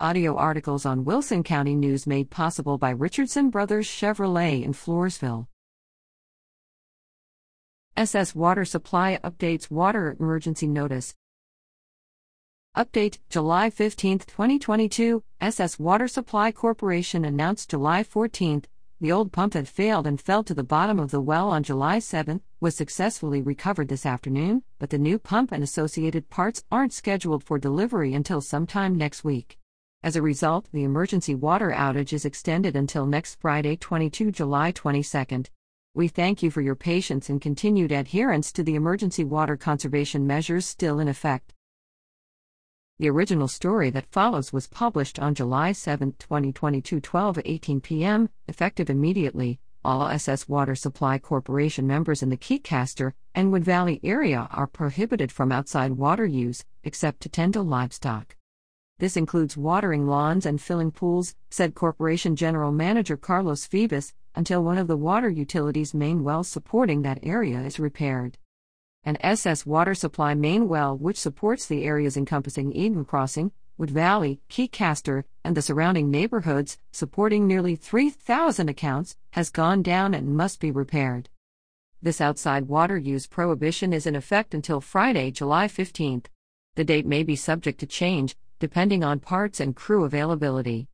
Audio articles on Wilson County News made possible by Richardson Brothers Chevrolet in Floresville. SS Water Supply updates Water Emergency Notice. Update July 15, 2022. SS Water Supply Corporation announced July 14, the old pump that failed and fell to the bottom of the well on July 7 was successfully recovered this afternoon, but the new pump and associated parts aren't scheduled for delivery until sometime next week. As a result, the emergency water outage is extended until next Friday, 22 July 22. We thank you for your patience and continued adherence to the emergency water conservation measures still in effect. The original story that follows was published on July 7, 2022, 12:18 p.m., effective immediately. All SS Water Supply Corporation members in the Kicaster and Wood Valley area are prohibited from outside water use, except to tend to livestock. This includes watering lawns and filling pools, said Corporation General Manager Carlos Phoebus, until one of the water utilities' main wells supporting that area is repaired an SS water supply main well which supports the areas encompassing Eden Crossing, Wood Valley, Kicaster, and the surrounding neighborhoods, supporting nearly 3,000 accounts, has gone down and must be repaired. This outside water use prohibition is in effect until Friday, July 15th. The date may be subject to change, depending on parts and crew availability.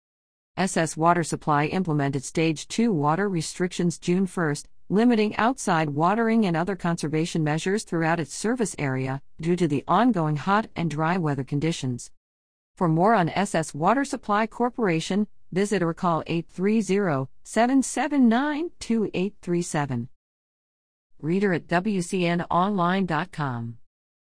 SS Water Supply implemented Stage 2 water restrictions June 1st, limiting outside watering and other conservation measures throughout its service area due to the ongoing hot and dry weather conditions. For more on SS Water Supply Corporation, visit or call 830 779 2837. Reader at WCNOnline.com.